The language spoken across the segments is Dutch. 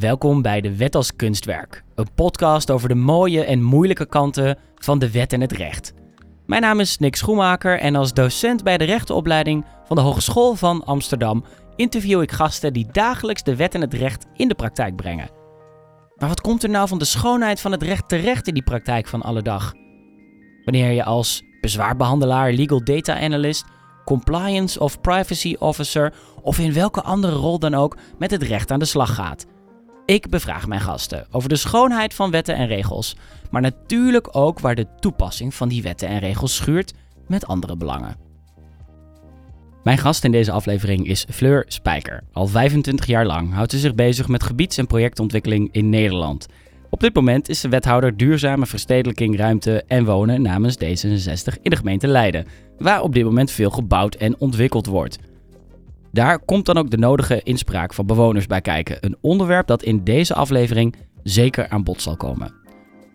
Welkom bij De Wet als Kunstwerk, een podcast over de mooie en moeilijke kanten van de wet en het recht. Mijn naam is Nick Schoenmaker en als docent bij de rechtenopleiding van de Hogeschool van Amsterdam interview ik gasten die dagelijks de wet en het recht in de praktijk brengen. Maar wat komt er nou van de schoonheid van het recht terecht in die praktijk van alle dag? Wanneer je als bezwaarbehandelaar, legal data analyst, compliance of privacy officer of in welke andere rol dan ook met het recht aan de slag gaat. Ik bevraag mijn gasten over de schoonheid van wetten en regels, maar natuurlijk ook waar de toepassing van die wetten en regels schuurt met andere belangen. Mijn gast in deze aflevering is Fleur Spijker. Al 25 jaar lang houdt ze zich bezig met gebieds- en projectontwikkeling in Nederland. Op dit moment is ze wethouder duurzame verstedelijking, ruimte en wonen namens D66 in de gemeente Leiden, waar op dit moment veel gebouwd en ontwikkeld wordt. Daar komt dan ook de nodige inspraak van bewoners bij kijken, een onderwerp dat in deze aflevering zeker aan bod zal komen.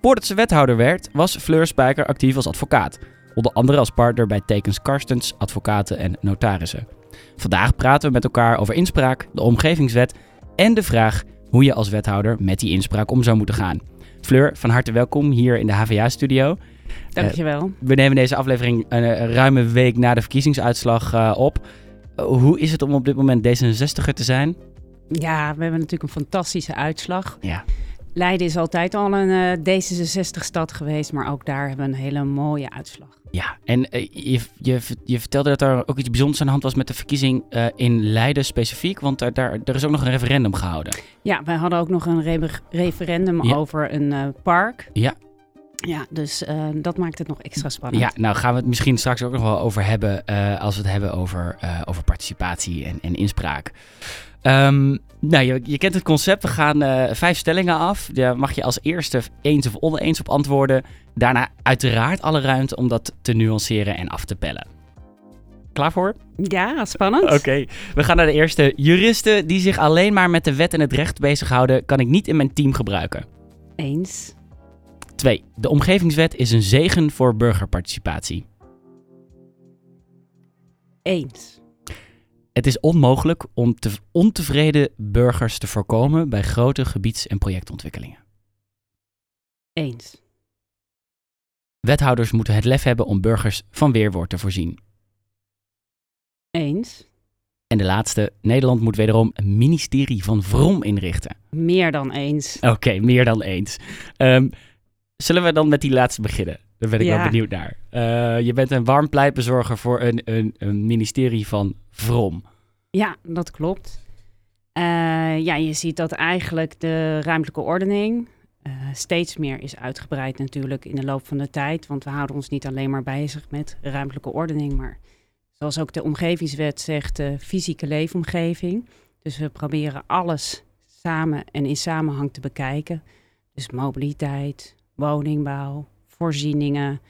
Voordat ze wethouder werd, was Fleur Spijker actief als advocaat, onder andere als partner bij Tekens Karstens, advocaten en notarissen. Vandaag praten we met elkaar over inspraak, de omgevingswet en de vraag hoe je als wethouder met die inspraak om zou moeten gaan. Fleur, van harte welkom hier in de HVA-studio. Dankjewel. we nemen deze aflevering een, een ruime week na de verkiezingsuitslag uh, op. Uh, hoe is het om op dit moment D66er te zijn? Ja, we hebben natuurlijk een fantastische uitslag. Ja. Leiden is altijd al een uh, D66-stad geweest, maar ook daar hebben we een hele mooie uitslag. Ja, en uh, je, je, je, vertelde dat er ook iets bijzonders aan de hand was met de verkiezing uh, in Leiden specifiek, want daar, daar, er is ook nog een referendum gehouden. Ja, wij hadden ook nog een re referendum ja. over een uh, park. Ja. Ja, dus dat maakt het nog extra spannend. Ja, nou gaan we het misschien straks ook nog wel over hebben als we het hebben over, over participatie en, en inspraak. Um, nou, je, je, kent het concept. We gaan vijf stellingen af. Daar mag je als eerste eens of oneens op antwoorden. Daarna uiteraard alle ruimte om dat te nuanceren en af te pellen. Klaar voor? Ja, spannend. Oké, okay. we gaan naar de eerste. Juristen die zich alleen maar met de wet en het recht bezighouden, kan ik niet in mijn team gebruiken. Eens. 2. De omgevingswet is een zegen voor burgerparticipatie. Eens. Het is onmogelijk om te ontevreden burgers te voorkomen bij grote gebieds- en projectontwikkelingen. Eens. Wethouders moeten het lef hebben om burgers van weerwoord te voorzien. Eens. En de laatste, Nederland moet wederom een ministerie van Vrom inrichten. Meer dan eens. Oké, okay, meer dan eens. Um, zullen we dan met die laatste beginnen? Daar ben ik ja. wel benieuwd naar. Uh, je bent een warm pleitbezorger voor een, een, een ministerie van Vrom. Ja, dat klopt. Uh, ja, je ziet dat eigenlijk de ruimtelijke ordening uh, steeds meer is uitgebreid natuurlijk in de loop van de tijd. Want we houden ons niet alleen maar bezig met ruimtelijke ordening, maar zoals ook de omgevingswet zegt, de fysieke leefomgeving. Dus we proberen alles samen en in samenhang te bekijken. Dus mobiliteit, woningbouw, voorzieningen,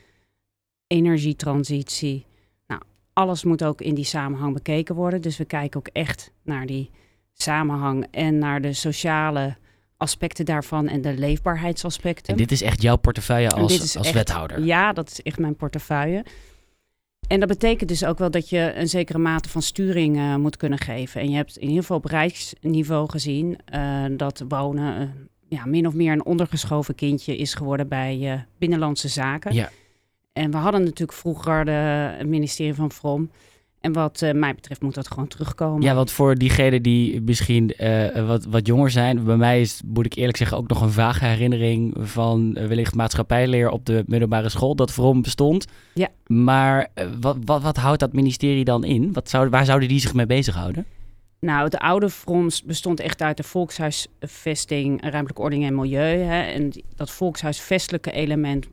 energietransitie. Nou, alles moet ook in die samenhang bekeken worden. Dus we kijken ook echt naar die samenhang en naar de sociale aspecten daarvan en de leefbaarheidsaspecten. En dit is echt jouw portefeuille als, als echt, wethouder? Ja, dat is echt mijn portefeuille. En dat betekent dus ook wel dat je een zekere mate van sturing uh, moet kunnen geven. En je hebt in ieder geval op rijksniveau gezien uh, dat wonen uh, ja, min of meer een ondergeschoven kindje is geworden bij uh, Binnenlandse Zaken. Ja. En we hadden natuurlijk vroeger de, het ministerie van Vrom. En wat uh, mij betreft moet dat gewoon terugkomen. Ja, want voor diegenen die misschien uh, wat, wat jonger zijn... bij mij is, moet ik eerlijk zeggen, ook nog een vage herinnering... van uh, wellicht maatschappijleer op de middelbare school... dat Vrom bestond. Ja. Maar wat, wat, wat houdt dat ministerie dan in? Wat zou, waar zouden die zich mee bezighouden? Nou, de oude Froms bestond echt uit de volkshuisvesting, ruimtelijke ordening en milieu. Hè? En dat volkshuisvestelijke element,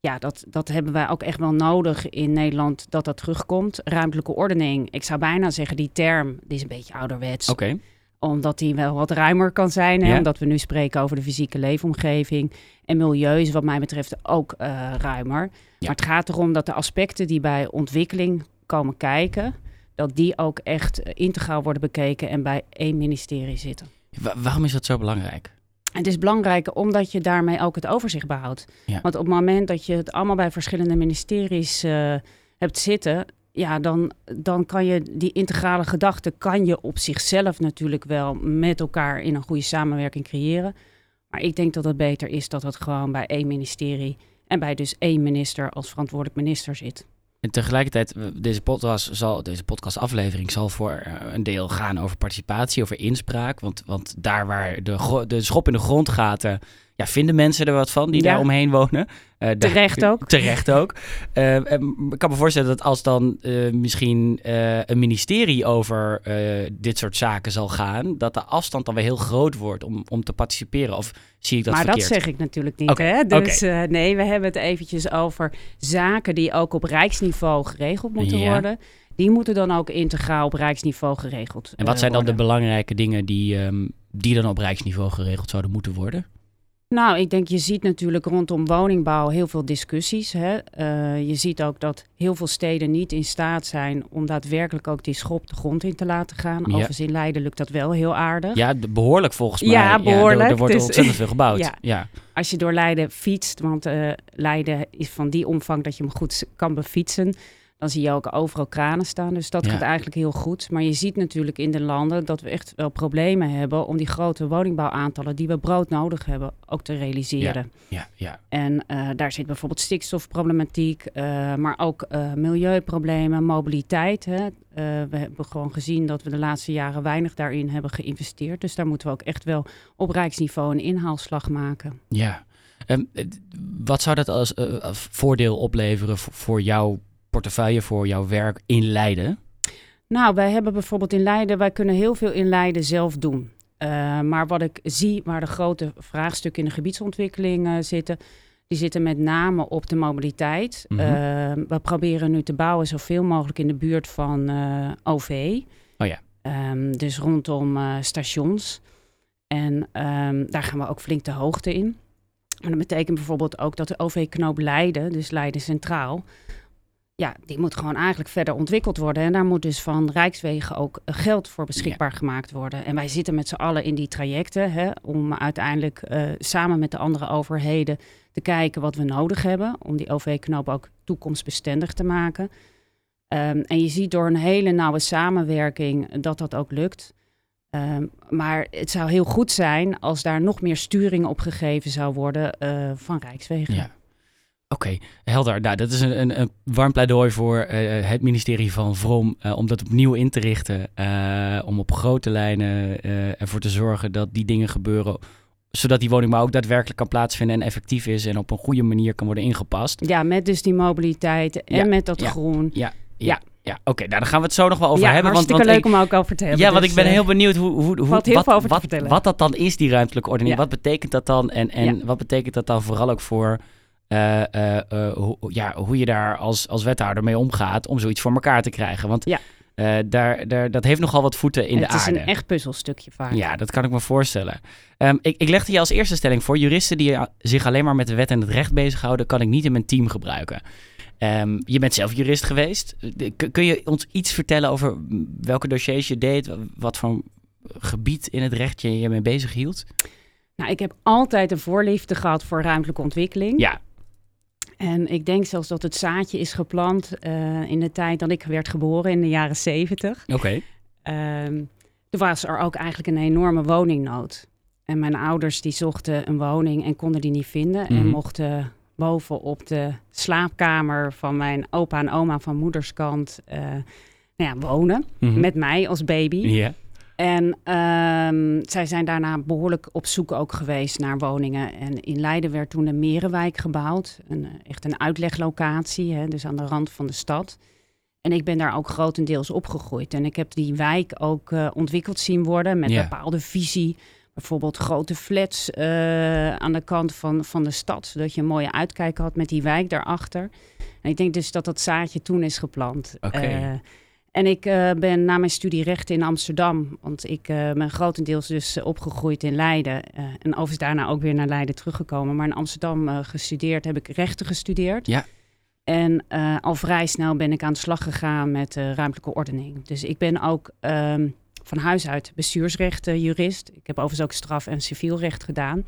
ja, dat, dat hebben wij ook echt wel nodig in Nederland, dat dat terugkomt. Ruimtelijke ordening, ik zou bijna zeggen, die term, die is een beetje ouderwets. Oké. Okay. Omdat die wel wat ruimer kan zijn, hè? Ja. omdat we nu spreken over de fysieke leefomgeving. En milieu is wat mij betreft ook uh, ruimer. Ja. Maar het gaat erom dat de aspecten die bij ontwikkeling komen kijken dat die ook echt integraal worden bekeken en bij één ministerie zitten. Wa waarom is dat zo belangrijk? Het is belangrijk omdat je daarmee ook het overzicht behoudt. Ja. Want op het moment dat je het allemaal bij verschillende ministeries uh, hebt zitten, ja, dan, dan kan je die integrale gedachte kan je op zichzelf natuurlijk wel met elkaar in een goede samenwerking creëren. Maar ik denk dat het beter is dat het gewoon bij één ministerie en bij dus één minister als verantwoordelijk minister zit. En tegelijkertijd, deze podcast, zal, deze podcastaflevering zal voor eh, een deel gaan over participatie, over inspraak. Want, want daar waar de, de schop in de grond gaat, uh, ja, vinden mensen er wat van die daar omheen wonen. Uh, terecht ook. Terecht ook. Uh, ik kan me voorstellen dat als dan uh, misschien een ministerie over dit soort zaken zal gaan, dat de afstand dan weer heel groot wordt om, om te participeren. Of zie ik dat maar verkeerd? Maar dat zeg ik natuurlijk niet. Okay. Hè? Dus okay. nee, we hebben het eventjes over zaken die ook op rijksniveau geregeld moeten ja. worden. Die moeten dan ook integraal op rijksniveau geregeld En wat zijn worden. dan de belangrijke dingen die, um, die dan op rijksniveau geregeld zouden moeten worden? Nou, ik denk, je ziet natuurlijk rondom woningbouw heel veel discussies. Hè? Uh, je ziet ook dat heel veel steden niet in staat zijn om daadwerkelijk ook die schop de grond in te laten gaan. Ja. Overigens in Leiden lukt dat wel heel aardig. Ja, behoorlijk volgens mij. Ja, behoorlijk. Ja, er, er wordt dus, ontzettend veel gebouwd. Ja. ja. Als je door Leiden fietst, want uh, Leiden is van die omvang dat je hem goed kan befietsen dan zie je ook overal kranen staan. Dus dat ja. gaat eigenlijk heel goed. Maar je ziet natuurlijk in de landen dat we echt wel problemen hebben om die grote woningbouwaantallen die we brood nodig hebben ook te realiseren. Ja, ja. En uh, daar zit bijvoorbeeld stikstofproblematiek, uh, maar ook uh, milieuproblemen, mobiliteit. Hè. we hebben gewoon gezien dat we de laatste jaren weinig daarin hebben geïnvesteerd. Dus daar moeten we ook echt wel op rijksniveau een inhaalslag maken. Ja. Um, wat zou dat als voordeel opleveren voor jou? Portefeuille voor jouw werk in Leiden? Nou, wij hebben bijvoorbeeld in Leiden, wij kunnen heel veel in Leiden zelf doen. Uh, maar wat ik zie, waar de grote vraagstukken in de gebiedsontwikkeling uh, zitten, die zitten met name op de mobiliteit. Mm -hmm. uh, we proberen nu te bouwen zoveel mogelijk in de buurt van OV. Oh ja. Um, dus rondom stations. En um, daar gaan we ook flink de hoogte in. Maar dat betekent bijvoorbeeld ook dat de OV-knoop Leiden, dus Leiden Centraal, ja, die moet gewoon eigenlijk verder ontwikkeld worden. En daar moet dus van Rijkswegen ook geld voor beschikbaar ja. gemaakt worden. En wij zitten met z'n allen in die trajecten hè, om uiteindelijk uh, samen met de andere overheden te kijken wat we nodig hebben. Om die OV-knoop ook toekomstbestendig te maken. Um, en je ziet door een hele nauwe samenwerking dat dat ook lukt. Um, maar het zou heel goed zijn als daar nog meer sturing op gegeven zou worden uh, van Rijkswegen. Ja. Oké, okay, helder. Nou, dat is een, een, een warm pleidooi voor uh, het ministerie van Vrom uh, om dat opnieuw in te richten. Uh, om op grote lijnen ervoor te zorgen dat die dingen gebeuren. Zodat die woningbouw ook daadwerkelijk kan plaatsvinden en effectief is en op een goede manier kan worden ingepast. Ja, met dus die mobiliteit en ja, met dat ja, groen. Ja, ja. ja. oké, okay, nou, daar gaan we het zo nog wel over ja, hebben. Want, want leuk om ook over te hebben. Ja, want dus, ik ben heel benieuwd hoe, hoe, hoe, wat, wat, wat dat dan is, die ruimtelijke ordening. Wat betekent dat dan? En, en wat betekent dat dan vooral ook voor uh, uh, uh, hoe, ja, hoe je daar als, als wethouder mee omgaat om zoiets voor elkaar te krijgen. Want ja. daar, daar, dat heeft nogal wat voeten in het de aarde. Het is een echt puzzelstukje vaak. Ja, dat kan ik me voorstellen. Um, ik, ik legde je als eerste stelling voor. Juristen die zich alleen maar met de wet en het recht bezighouden, kan ik niet in mijn team gebruiken. Um, je bent zelf jurist geweest. Kun je ons iets vertellen over welke dossiers je deed? Wat voor gebied in het recht je je mee bezig hield? Nou, ik heb altijd een voorliefde gehad voor ruimtelijke ontwikkeling. Ja. En ik denk zelfs dat het zaadje is geplant uh, in de tijd dat ik werd geboren, in de jaren zeventig. Oké. Okay. Um, toen was er ook eigenlijk een enorme woningnood. En mijn ouders die zochten een woning en konden die niet vinden. Mm. En mochten boven op de slaapkamer van mijn opa en oma van moederskant uh, nou ja, wonen. Mm -hmm. Met mij als baby. Ja. Yeah. En um, zij zijn daarna behoorlijk op zoek ook geweest naar woningen. En in Leiden werd toen een Merenwijk gebouwd. Een, echt een uitleglocatie, hè, dus aan de rand van de stad. En ik ben daar ook grotendeels opgegroeid. En ik heb die wijk ook uh, ontwikkeld zien worden met een bepaalde visie. Bijvoorbeeld grote flats uh, aan de kant van, van de stad. Zodat je een mooie uitkijk had met die wijk daarachter. En ik denk dus dat dat zaadje toen is geplant. Oké. Uh, en ik uh, ben na mijn studie rechten in Amsterdam, want ik uh, ben grotendeels dus uh, opgegroeid in Leiden. eh, en overigens daarna ook weer naar Leiden teruggekomen. Maar in Amsterdam eh, gestudeerd, heb ik rechten gestudeerd. Ja. En eh, al vrij snel ben ik aan de slag gegaan met eh, ruimtelijke ordening. Dus ik ben ook ehm, van huis uit bestuursrechten jurist. Ik heb overigens ook straf- en civielrecht gedaan.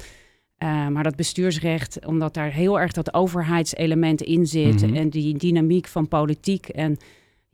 Uh, maar dat bestuursrecht, omdat daar heel erg dat overheidselement in zit Mhm. en die dynamiek van politiek en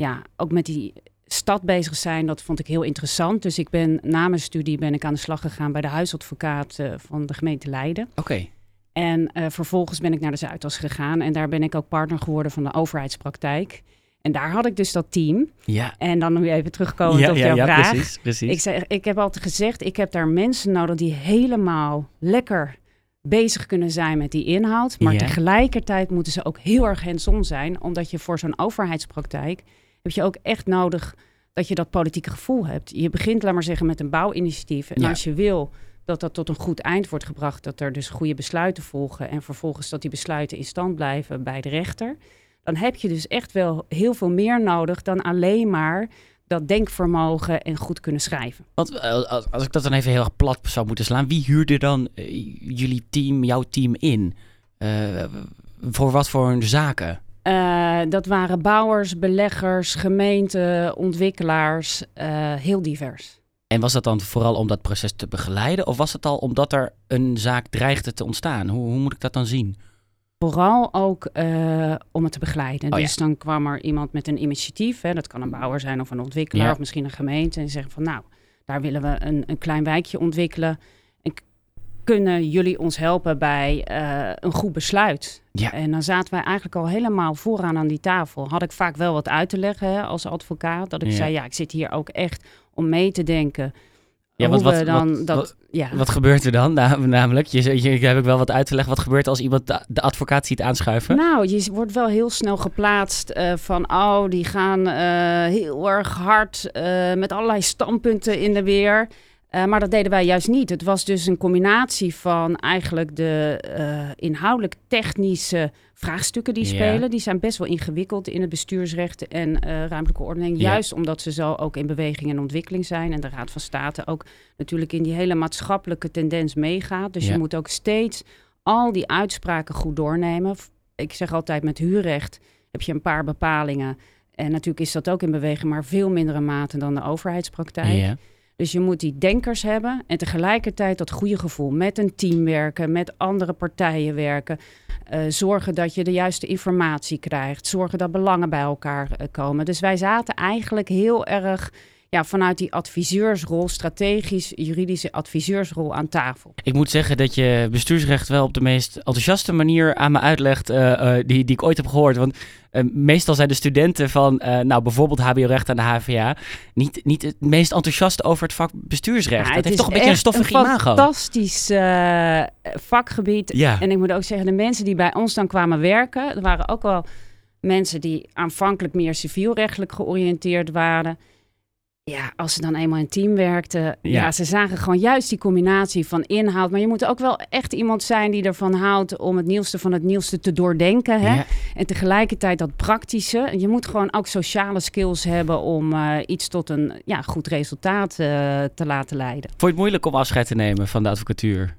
ja, ook met die stad bezig zijn, dat vond ik heel interessant. Dus ik ben na mijn studie ben ik aan de slag gegaan bij de huisadvocaat uh, van de gemeente Leiden. Oké. En uh, vervolgens ben ik naar de Zuidas gegaan en daar ben ik ook partner geworden van de overheidspraktijk. En daar had ik dus dat team. Ja. En dan weer even terugkomen ja, op jouw ja, vraag. Precies, precies. Ik, zeg, ik heb altijd gezegd, ik heb daar mensen nodig die helemaal lekker bezig kunnen zijn met die inhoud. Maar tegelijkertijd moeten ze ook heel erg hands-on zijn. Omdat je voor zo'n overheidspraktijk heb je ook echt nodig dat je dat politieke gevoel hebt. Je begint, laat maar zeggen, met een bouwinitiatief. En als je wil dat dat tot een goed eind wordt gebracht, dat er dus goede besluiten volgen en vervolgens dat die besluiten in stand blijven bij de rechter, dan heb je dus echt wel heel veel meer nodig dan alleen maar dat denkvermogen en goed kunnen schrijven. Want eh, als ik dat dan even heel erg plat zou moeten slaan, wie huurde dan eh, jullie team, jouw team in? Uh, voor wat voor zaken? Uh, dat waren bouwers, beleggers, gemeenten, ontwikkelaars, heel divers. En was dat dan vooral om dat proces te begeleiden? Of was het al omdat er een zaak dreigde te ontstaan? Hoe, hoe moet ik dat dan zien? Vooral ook uh, om het te begeleiden. Oh, dus dan kwam er iemand met een initiatief. Hè, dat kan een bouwer zijn of een ontwikkelaar ja. of misschien een gemeente. En zeggen van nou, daar willen we een, een klein wijkje ontwikkelen. En kunnen jullie ons helpen bij uh, een goed besluit? Ja. En dan zaten wij eigenlijk al helemaal vooraan aan die tafel. Had ik vaak wel wat uit te leggen hè, als advocaat. Dat ik zei, ja, ik zit hier ook echt om mee te denken ja, wat, wat, dan wat, dat, ja. wat gebeurt er dan? namelijk, je, je, heb ik wel wat uit te leggen. Wat gebeurt er als iemand de, advocaat ziet aanschuiven? Nou, je wordt wel heel snel geplaatst uh, van... oh, die gaan uh, heel erg hard uh, met allerlei standpunten in de weer... Uh, maar dat deden wij juist niet. Het was dus een combinatie van eigenlijk de uh, inhoudelijk technische vraagstukken die spelen. Ja. Die zijn best wel ingewikkeld in het bestuursrecht en uh, ruimtelijke ordening. Ja. Juist omdat ze zo ook in beweging en ontwikkeling zijn. En de Raad van State ook natuurlijk in die hele maatschappelijke tendens meegaat. Dus ja. je moet ook steeds al die uitspraken goed doornemen. Ik zeg altijd met huurrecht heb je een paar bepalingen. En natuurlijk is dat ook in beweging, maar veel mindere mate dan de overheidspraktijk. Dus je moet die denkers hebben en tegelijkertijd dat goede gevoel met een team werken, met andere partijen werken. Uh, zorgen dat je de juiste informatie krijgt. Zorgen dat belangen bij elkaar uh, komen. Dus wij zaten eigenlijk heel erg ja, vanuit die adviseursrol, strategisch juridische adviseursrol aan tafel. Ik moet zeggen dat je bestuursrecht wel op de meest enthousiaste manier aan me uitlegt uh, uh, die, die ik ooit heb gehoord. Want uh, meestal zijn de studenten van, nou bijvoorbeeld HBO-recht aan de HVA, niet, niet het meest enthousiast over het vak bestuursrecht. Ja, dat heeft toch een beetje een stoffig een imago. fantastisch vakgebied. Ja. En ik moet ook zeggen, de mensen die bij ons dan kwamen werken, er waren ook wel mensen die aanvankelijk meer civielrechtelijk georiënteerd waren ja, als ze dan eenmaal in team werkten, ja. ja. ze zagen gewoon juist die combinatie van inhoud. Maar je moet ook wel echt iemand zijn die ervan houdt om het nieuwste van het nieuwste te doordenken. Hè? Ja. En tegelijkertijd dat praktische. Je moet gewoon ook sociale skills hebben om uh, iets tot een ja, goed resultaat uh, te laten leiden. Vond je het moeilijk om afscheid te nemen van de advocatuur?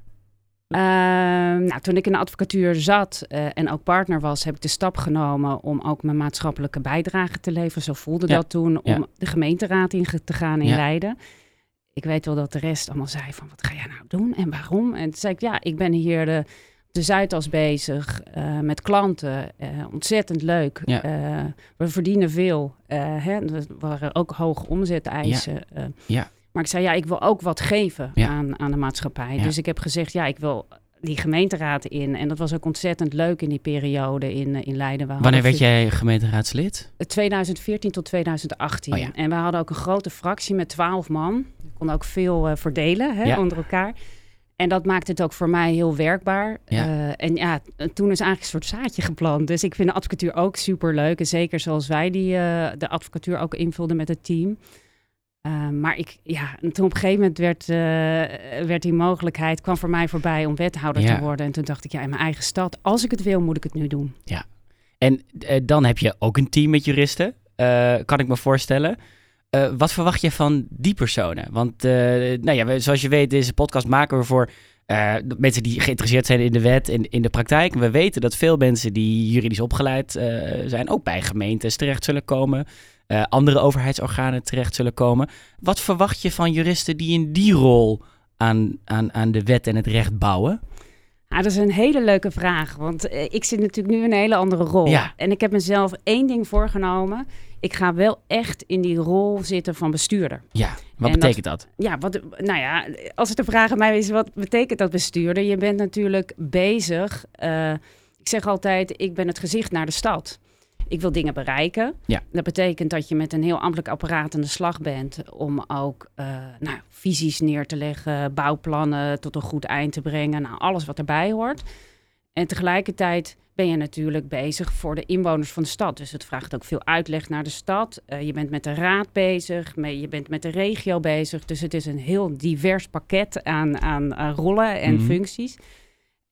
Uh, nou, toen ik in de advocatuur zat uh, en ook partner was, heb ik de stap genomen om ook mijn maatschappelijke bijdrage te leveren. Zo voelde ja. dat toen, om ja. de gemeenteraad in te gaan in ja. Leiden. Ik weet wel dat de rest allemaal zei van, wat ga jij nou doen en waarom? En toen zei ik, ja, ik ben hier de, de Zuidas bezig uh, met klanten. ontzettend leuk. we verdienen veel. hè? Er waren ook hoge omzeteisen. ja. Maar ik zei, ja, ik wil ook wat geven ja. aan, aan de maatschappij. Ja. Dus ik heb gezegd, ja, ik wil die gemeenteraad in. En dat was ook ontzettend leuk in die periode in, in Leiden. We Wanneer werd jij gemeenteraadslid? 2014 tot 2018. Oh, ja. En we hadden ook een grote fractie met 12 man. We konden ook veel uh, verdelen hè, onder elkaar. En dat maakt het ook voor mij heel werkbaar. Ja. Uh, en ja, toen is eigenlijk een soort zaadje geplant. Dus ik vind de advocatuur ook super leuk. En zeker zoals wij die, uh, de advocatuur ook invulden met het team. Uh, maar ik, ja, toen op een gegeven moment werd, uh, werd die mogelijkheid, kwam voor mij voorbij om wethouder ja. te worden. En toen dacht ik, ja, in mijn eigen stad, als ik het wil, moet ik het nu doen. Ja, en uh, dan heb je ook een team met juristen, kan ik me voorstellen. wat verwacht je van die personen? Want, nou ja, zoals je weet, deze podcast maken we voor mensen die geïnteresseerd zijn in de wet en in de praktijk. En we weten dat veel mensen die juridisch opgeleid zijn, ook bij gemeentes terecht zullen komen uh, andere overheidsorganen terecht zullen komen. Wat verwacht je van juristen die in die rol aan, aan, aan de wet en het recht bouwen? Ja, dat is een hele leuke vraag, want eh, ik zit natuurlijk nu in een hele andere rol. Ja. En ik heb mezelf één ding voorgenomen. Ik ga wel echt in die rol zitten van bestuurder. Ja, wat En betekent dat? Ja, wat, nou ja, als het de vraag aan mij is, wat betekent dat bestuurder? Je bent natuurlijk bezig. eh, ik zeg altijd, ik ben het gezicht naar de stad. Ik wil dingen bereiken. Ja. Dat betekent dat je met een heel ambtelijk apparaat aan de slag bent om ook eh, nou, visies neer te leggen, bouwplannen tot een goed eind te brengen, nou, alles wat erbij hoort. En tegelijkertijd ben je natuurlijk bezig voor de inwoners van de stad. Dus het vraagt ook veel uitleg naar de stad. Eh, je bent met de raad bezig, je bent met de regio bezig. Dus het is een heel divers pakket aan, aan, aan rollen en Mhm. functies.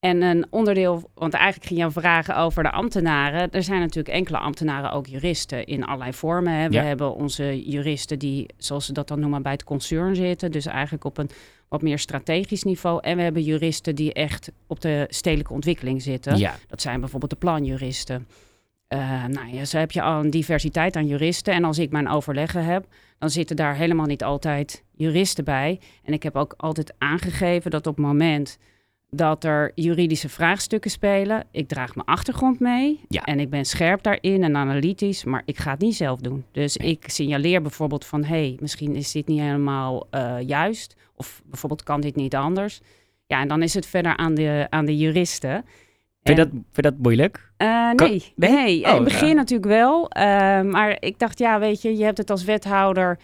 En een onderdeel, want eigenlijk ging je vragen over de ambtenaren. Er zijn natuurlijk enkele ambtenaren ook juristen in allerlei vormen. Hè. We Ja. hebben onze juristen die, zoals ze dat dan noemen, bij het concern zitten. Dus eigenlijk op een wat meer strategisch niveau. En we hebben juristen die echt op de stedelijke ontwikkeling zitten. Ja, Dat zijn bijvoorbeeld de planjuristen. Eh nou ja, zo heb je al een diversiteit aan juristen. En als ik mijn overleggen heb, dan zitten daar helemaal niet altijd juristen bij. En ik heb ook altijd aangegeven dat op het moment dat er juridische vraagstukken spelen, ik draag mijn achtergrond mee. Ja. En ik ben scherp daarin en analytisch, maar ik ga het niet zelf doen. Dus Nee. ik signaleer bijvoorbeeld van, hé, hey, misschien is dit niet helemaal eh, juist. Of bijvoorbeeld kan dit niet anders. Ja, en dan is het verder aan de, aan de juristen. vind je, dat, vind je dat moeilijk? eh, nee, nee? nee. Oh, in het begin ja. natuurlijk wel. eh, maar ik dacht, ja, weet je, je hebt het als wethouder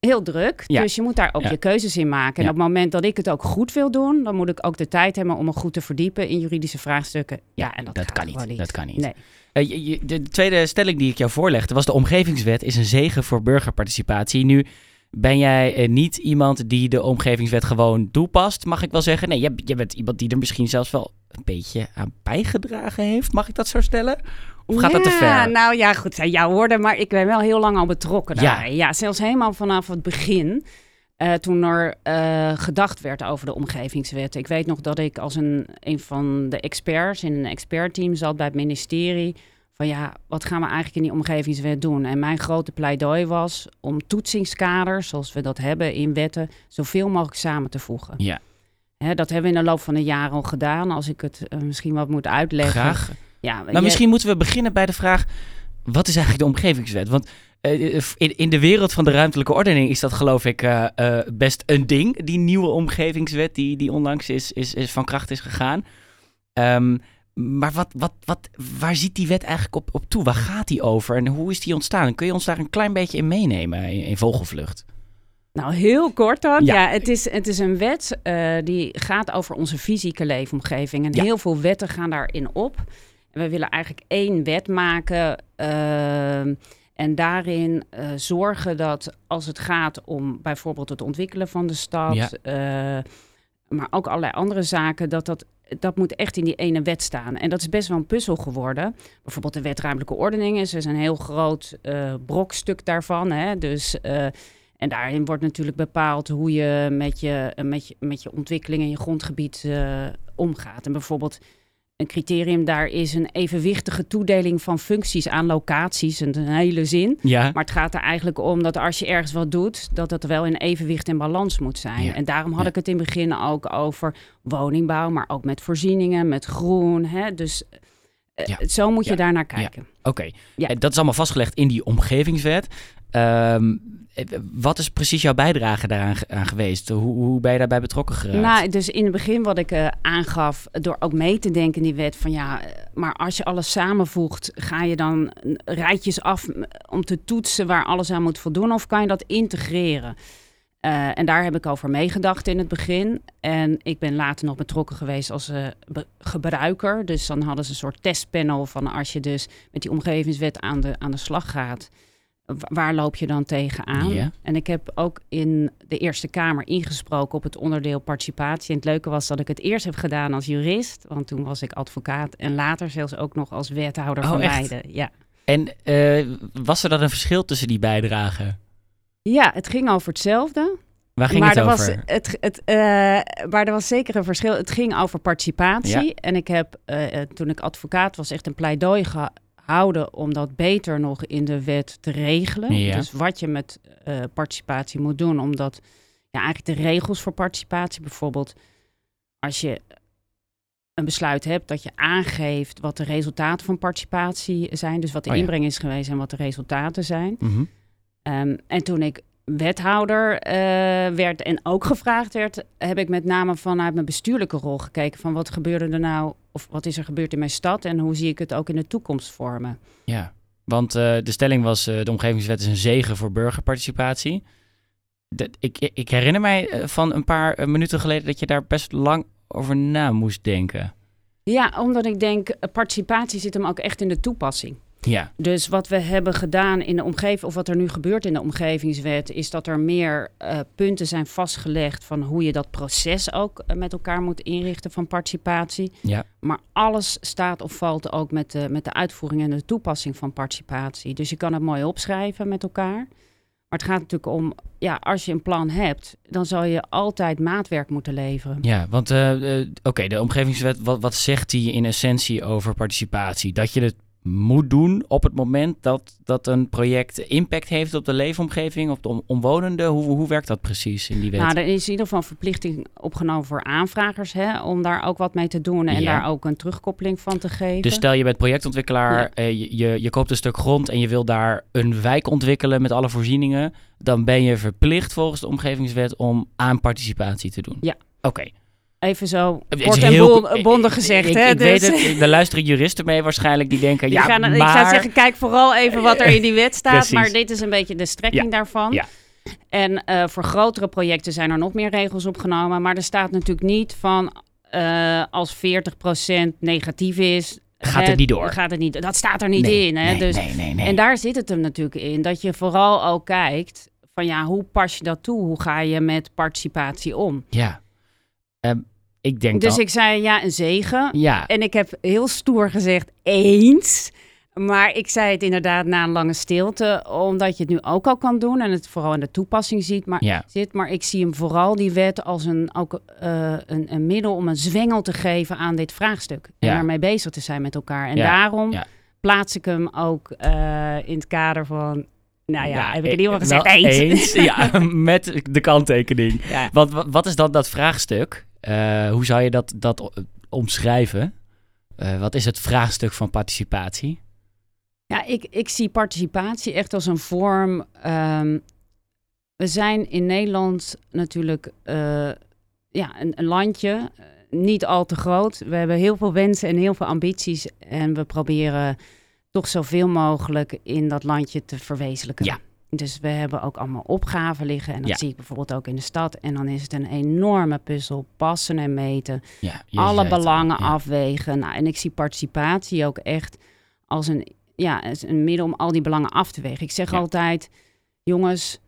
heel druk. Ja. Dus je moet daar ook Ja. je keuzes in maken. En op het moment dat ik het ook goed wil doen, dan moet ik ook de tijd hebben om me goed te verdiepen in juridische vraagstukken. Ja, en dat, dat kan niet. Dat kan niet. Nee. Eh, je- je- de tweede stelling die ik jou voorlegde was de omgevingswet is een zegen voor burgerparticipatie. Nu ben jij eh, niet iemand die de omgevingswet gewoon toepast, mag ik wel zeggen. Nee, je, je bent iemand die er misschien zelfs wel een beetje aan bijgedragen heeft. Mag ik dat zo stellen? Of gaat dat te ver? Nou ja, goed, zijn jouw woorden, maar ik ben wel heel lang al betrokken Ja. daarbij. Ja, zelfs helemaal vanaf het begin. eh, toen er eh, gedacht werd over de omgevingswet. Ik weet nog dat ik als een, een van de experts in een expertteam zat bij het ministerie. Van ja, wat gaan we eigenlijk in die omgevingswet doen? En mijn grote pleidooi was om toetsingskaders, zoals we dat hebben in wetten, zoveel mogelijk samen te voegen. Ja, Hè, dat hebben we in de loop van de jaren al gedaan. Als ik het eh, misschien wat moet uitleggen. graag. Ja, je- misschien moeten we beginnen bij de vraag: wat is eigenlijk de omgevingswet? Want eh, in, in de wereld van de ruimtelijke ordening is dat, geloof ik, eh, eh, best een ding. Die nieuwe omgevingswet, die, die onlangs is, is, is van kracht is gegaan. Ehm, maar wat, wat, wat, waar ziet die wet eigenlijk op, op toe? Waar gaat die over en hoe is die ontstaan? Kun je ons daar een klein beetje in meenemen in, in vogelvlucht? Nou, heel kort dan. Ja. Ja, het, is, het is een wet eh, die gaat over onze fysieke leefomgeving. En Ja. heel veel wetten gaan daarin op. En we willen eigenlijk één wet maken. ehm, en daarin eh, zorgen dat als het gaat om bijvoorbeeld het ontwikkelen van de stad. Ja. eh, maar ook allerlei andere zaken, dat dat. Dat moet echt in die ene wet staan. En dat is best wel een puzzel geworden. Bijvoorbeeld de wet ruimtelijke ordening is, is een heel groot eh, brokstuk daarvan. Hè? Dus eh, en daarin wordt natuurlijk bepaald hoe je met je, met je, met je ontwikkeling en je grondgebied eh, omgaat. En bijvoorbeeld een criterium daar is een evenwichtige toedeling van functies aan locaties. Een, hele zin. Ja, Maar het gaat er eigenlijk om dat als je ergens wat doet, dat het wel in evenwicht en balans moet zijn. Ja. En daarom had Ja. ik het in het begin ook over woningbouw, maar ook met voorzieningen, met groen. Hè? Dus eh, Ja. zo moet je daar naar kijken. oké. Ja. Eh, Dat is allemaal vastgelegd in die omgevingswet. Ehm, eh, wat is precies jouw bijdrage daaraan aan geweest? Hoe, hoe ben je daarbij betrokken geraakt? Nou, dus in het begin wat ik eh, aangaf, door ook mee te denken in die wet van ja, maar als je alles samenvoegt, ga je dan rijtjes af om te toetsen waar alles aan moet voldoen of kan je dat integreren? Eh, en daar heb ik over meegedacht in het begin. En ik ben later nog betrokken geweest als eh, gebruiker. Dus dan hadden ze een soort testpanel van als je dus met die omgevingswet aan de, aan de slag gaat. Wa- Waar loop je dan tegenaan? En ik heb ook in de Eerste Kamer ingesproken op het onderdeel participatie. En het leuke was dat ik het eerst heb gedaan als jurist, want toen was ik advocaat. En later zelfs ook nog als wethouder Oh, van beide. Ja. En eh, was er dan een verschil tussen die bijdragen? ja, het ging over hetzelfde. Waar ging maar, het er over? was, het, het, eh, maar er was zeker een verschil. Het ging over participatie. En ik heb eh, toen ik advocaat was echt een pleidooi om dat beter nog in de wet te regelen. Ja. Dus wat je met eh, participatie moet doen. Omdat ja, eigenlijk de regels voor participatie bijvoorbeeld als je een besluit hebt, dat je aangeeft wat de resultaten van participatie zijn. Dus wat de Oh ja. inbreng is geweest en wat de resultaten zijn. Mhm. Ehm, en toen ik wethouder eh, werd en ook gevraagd werd, heb ik met name vanuit mijn bestuurlijke rol gekeken van wat gebeurde er nou, of wat is er gebeurd in mijn stad en hoe zie ik het ook in de toekomst vormen. Ja, want eh, de stelling was: eh, de omgevingswet is een zegen voor burgerparticipatie. Ik, ik herinner mij van een paar minuten geleden dat je daar best lang over na moest denken. Ja, omdat ik denk, participatie zit hem ook echt in de toepassing. Ja, Dus wat we hebben gedaan in de omgeving, of wat er nu gebeurt in de omgevingswet, is dat er meer eh, punten zijn vastgelegd van hoe je dat proces ook eh, met elkaar moet inrichten van participatie. Ja. Maar alles staat of valt ook met de, met de uitvoering en de toepassing van participatie. Dus je kan het mooi opschrijven met elkaar. Maar het gaat natuurlijk om, ja, als je een plan hebt, dan zal je altijd maatwerk moeten leveren. ja want eh, oké, de omgevingswet, wat, wat zegt die in essentie over participatie? Dat je het moet doen op het moment dat, dat een project impact heeft op de leefomgeving, op de om- omwonenden. Hoe, hoe werkt dat precies in die wet? Nou, er is in ieder geval verplichting opgenomen voor aanvragers, hè, om daar ook wat mee te doen en Ja. daar ook een terugkoppeling van te geven. Dus stel je bent projectontwikkelaar, Ja. eh, je, je, je koopt een stuk grond en je wil daar een wijk ontwikkelen met alle voorzieningen. Dan ben je verplicht volgens de omgevingswet om aan participatie te doen. Ja. Oké. Even zo kort en heel- bon- bondig gezegd. Ik, hè, ik dus- weet het, er luisteren juristen mee waarschijnlijk die denken, Die ja, gaan, maar... Ik zou zeggen, kijk vooral even wat er in die wet staat. Precies. Maar dit is een beetje de strekking daarvan. Ja. En eh, voor grotere projecten zijn er nog meer regels opgenomen. Maar er staat natuurlijk niet van eh, als 40% negatief is. Gaat hè, het niet door. Gaat het niet, dat staat er niet nee, in. Hè? Nee, dus, nee, nee, nee. En daar zit het hem natuurlijk in. Dat je vooral ook kijkt van ja, hoe pas je dat toe? Hoe ga je met participatie om? Ja. Ehm, ik denk Dus dan... ik zei ja, een zegen. Ja, En ik heb heel stoer gezegd eens. Maar ik zei het inderdaad na een lange stilte, omdat je het nu ook al kan doen en het vooral in de toepassing ziet. Maar, ja. zit, maar ik zie hem vooral, die wet, als een, ook, eh, een, een middel om een zwengel te geven aan dit vraagstuk. En Ja. daarmee bezig te zijn met elkaar. En Ja, daarom plaats ik hem ook eh, in het kader van, nou ja, heb ik in ieder geval gezegd eens. eens. ja, met de kanttekening. Ja. Want wa- wat is dan dat vraagstuk? Eh, hoe zou je dat, dat omschrijven? Eh, wat is het vraagstuk van participatie? Ja, ik, ik zie participatie echt als een vorm. ehm, we zijn in Nederland natuurlijk eh, ja, een, een landje, niet al te groot. We hebben heel veel wensen en heel veel ambities. En we proberen toch zoveel mogelijk in dat landje te verwezenlijken. Ja. Dus we hebben ook allemaal opgaven liggen. En dat Ja. zie ik bijvoorbeeld ook in de stad. En dan is het een enorme puzzel. Passen en meten Ja, alle het al, belangen ja. afwegen. Nou, en ik zie participatie ook echt als een, ja, als een middel om al die belangen af te wegen. Ik zeg altijd, jongens,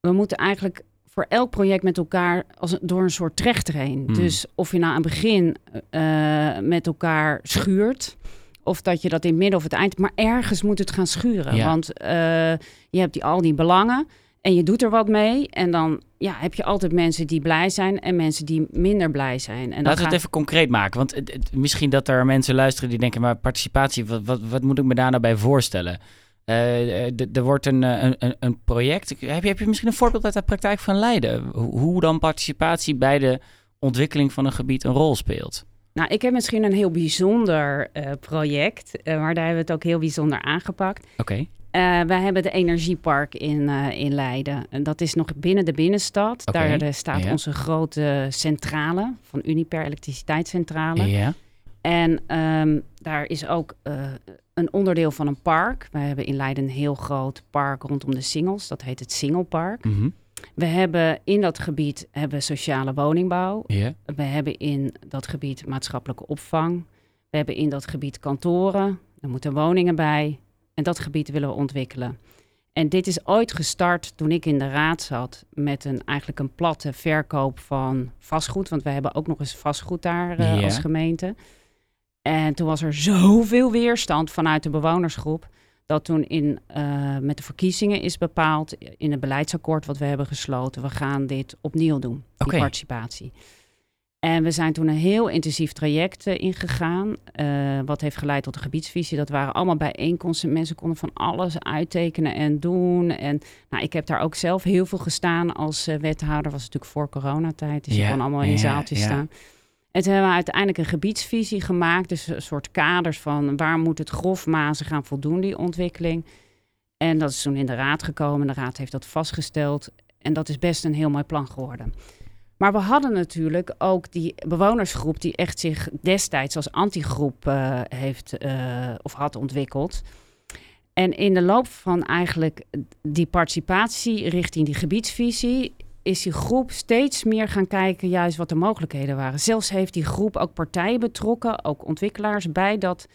we moeten eigenlijk voor elk project met elkaar als door een soort trechter heen. Mm. Dus of je na een begin eh, met elkaar schuurt, of dat je dat in het midden of het eind, maar ergens moet het gaan schuren. Ja. Want eh, je hebt die, al die belangen en je doet er wat mee. En dan ja, heb je altijd mensen die blij zijn en mensen die minder blij zijn. En Laten we gaat- het even concreet maken. Want het- het- misschien dat er mensen luisteren die denken... maar participatie, wat, wat, wat moet ik me daar nou bij voorstellen? Eh, eh, er wordt een, een, een, project... Heb je, heb je misschien een voorbeeld uit de praktijk van Leiden? Hoe dan participatie bij de ontwikkeling van een gebied een rol speelt? Nou, ik heb misschien een heel bijzonder eh, project, eh, maar daar hebben we het ook heel bijzonder aangepakt. Oké, Eh, wij hebben de energiepark in, in Leiden. En dat is nog binnen de binnenstad. Daar staat ja. onze grote centrale van Uniper elektriciteitscentrale. ja. En ehm, daar is ook een onderdeel van een park. We hebben in Leiden een heel groot park rondom de Singels. Dat heet het Singelpark. Mhm. We hebben in dat gebied hebben sociale woningbouw. We hebben in dat gebied maatschappelijke opvang. We hebben in dat gebied kantoren. Er moeten woningen bij. En dat gebied willen we ontwikkelen. En dit is ooit gestart toen ik in de raad zat met een, eigenlijk een platte verkoop van vastgoed. Want we hebben ook nog eens vastgoed daar eh, als gemeente. En toen was er zoveel weerstand vanuit de bewonersgroep. Dat toen in, eh, met de verkiezingen is bepaald in het beleidsakkoord wat we hebben gesloten. We gaan dit opnieuw doen, die participatie. En we zijn toen een heel intensief traject eh, ingegaan. eh, wat heeft geleid tot de gebiedsvisie. Dat waren allemaal bijeenkomsten. Mensen konden van alles uittekenen en doen. En nou, ik heb daar ook zelf heel veel gestaan als wethouder. was natuurlijk voor coronatijd. Dus je Ja, kon allemaal in zaaltjes staan. Toen hebben we uiteindelijk een gebiedsvisie gemaakt. Dus een soort kaders van waar moet het grofmazen gaan voldoen, die ontwikkeling. En dat is toen in de raad gekomen. De raad heeft dat vastgesteld. En dat is best een heel mooi plan geworden. Maar we hadden natuurlijk ook die bewonersgroep die echt zich destijds als antigroep uh, heeft uh, of had ontwikkeld. En in de loop van eigenlijk die participatie richting die gebiedsvisie is die groep steeds meer gaan kijken juist wat de mogelijkheden waren. Zelfs heeft die groep ook partijen betrokken, ook ontwikkelaars bij dat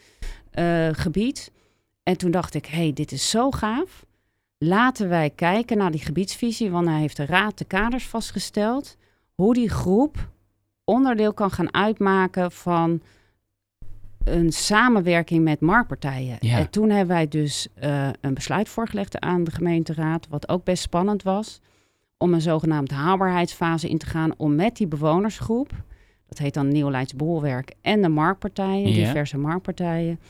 uh, gebied. En toen dacht ik, hé, hey, dit is zo gaaf. Laten wij kijken naar die gebiedsvisie, want hij heeft de raad de kaders vastgesteld. Hoe die groep onderdeel kan gaan uitmaken van een samenwerking met marktpartijen. Ja. En toen hebben wij dus uh, een besluit voorgelegd aan de gemeenteraad, wat ook best spannend was, om een zogenaamde haalbaarheidsfase in te gaan om met die bewonersgroep, dat heet dan Nieuw Leids Bolwerk, en de marktpartijen, Ja. diverse marktpartijen,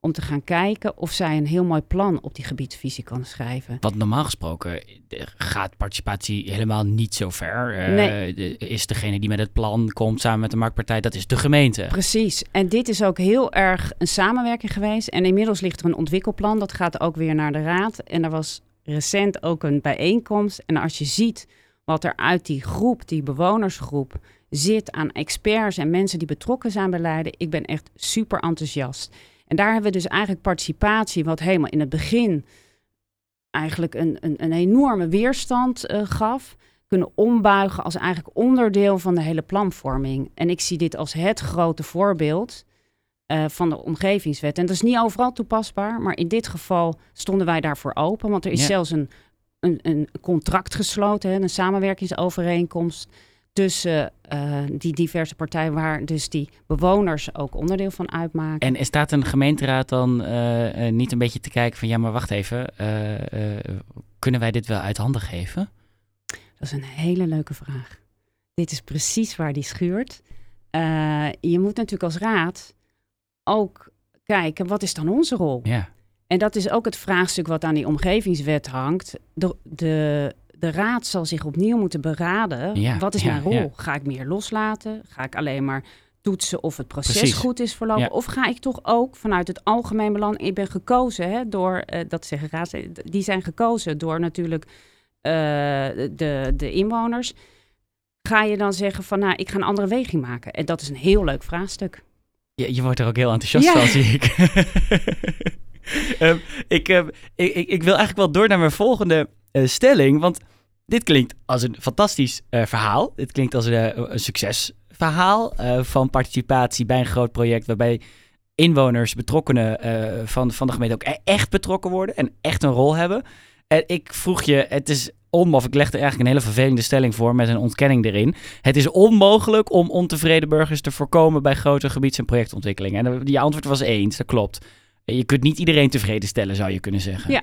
om te gaan kijken of zij een heel mooi plan op die gebiedsvisie kan schrijven. Want normaal gesproken eh, gaat participatie helemaal niet zo ver. Eh, Nee. is degene die met het plan komt samen met de marktpartij, dat is de gemeente. Precies. En dit is ook heel erg een samenwerking geweest. En inmiddels ligt er een ontwikkelplan. Dat gaat ook weer naar de raad. En er was recent ook een bijeenkomst. En als je ziet wat er uit die groep, die bewonersgroep, zit aan experts en mensen die betrokken zijn bij Leiden. Ik ben echt super enthousiast. En daar hebben we dus eigenlijk participatie, wat helemaal in het begin eigenlijk een, een, een enorme weerstand eh, gaf kunnen ombuigen als eigenlijk onderdeel van de hele planvorming. En ik zie dit als het grote voorbeeld eh, van de omgevingswet. En dat is niet overal toepasbaar, maar in dit geval stonden wij daarvoor open. Want er is Ja. zelfs een, een, een contract gesloten, hè, een samenwerkingsovereenkomst tussen eh, die diverse partijen, waar dus die bewoners ook onderdeel van uitmaken. En staat een gemeenteraad dan eh, niet een beetje te kijken van ja, maar wacht even, kunnen wij dit wel uit handen geven? Dat is een hele leuke vraag. Dit is precies waar die schuurt. Je moet natuurlijk als raad ook kijken, wat is dan onze rol? Ja, En dat is ook het vraagstuk wat aan die omgevingswet hangt. De, de, de raad zal zich opnieuw moeten beraden. Ja, wat is ja, mijn rol? Ga ik meer loslaten? Ga ik alleen maar toetsen of het proces Precies. goed is verlopen? Ja. Of ga ik toch ook vanuit het algemeen belang... Ik ben gekozen hè, door, eh, dat zeggen raads, die zijn gekozen door natuurlijk eh, de, de inwoners. Ga je dan zeggen van, nou, ik ga een andere weging maken? En dat is een heel leuk vraagstuk. Je, je wordt er ook heel enthousiast van, zie ik. Ehm, ik, ehm, ik, ik. Ik wil eigenlijk wel door naar mijn volgende eh, stelling, want dit klinkt als een fantastisch eh, verhaal. Dit klinkt als een, eh, een succesverhaal van participatie bij een groot project waarbij inwoners, betrokkenen van, van de gemeente ook e- echt betrokken worden en echt een rol hebben. En ik vroeg je, het is onmogelijk, ik legde eigenlijk een hele vervelende stelling voor met een ontkenning erin. Het is onmogelijk om ontevreden burgers te voorkomen bij grote gebieds- en projectontwikkelingen. En die antwoord was eens, dat klopt. Je kunt niet iedereen tevreden stellen, zou je kunnen zeggen. Ja,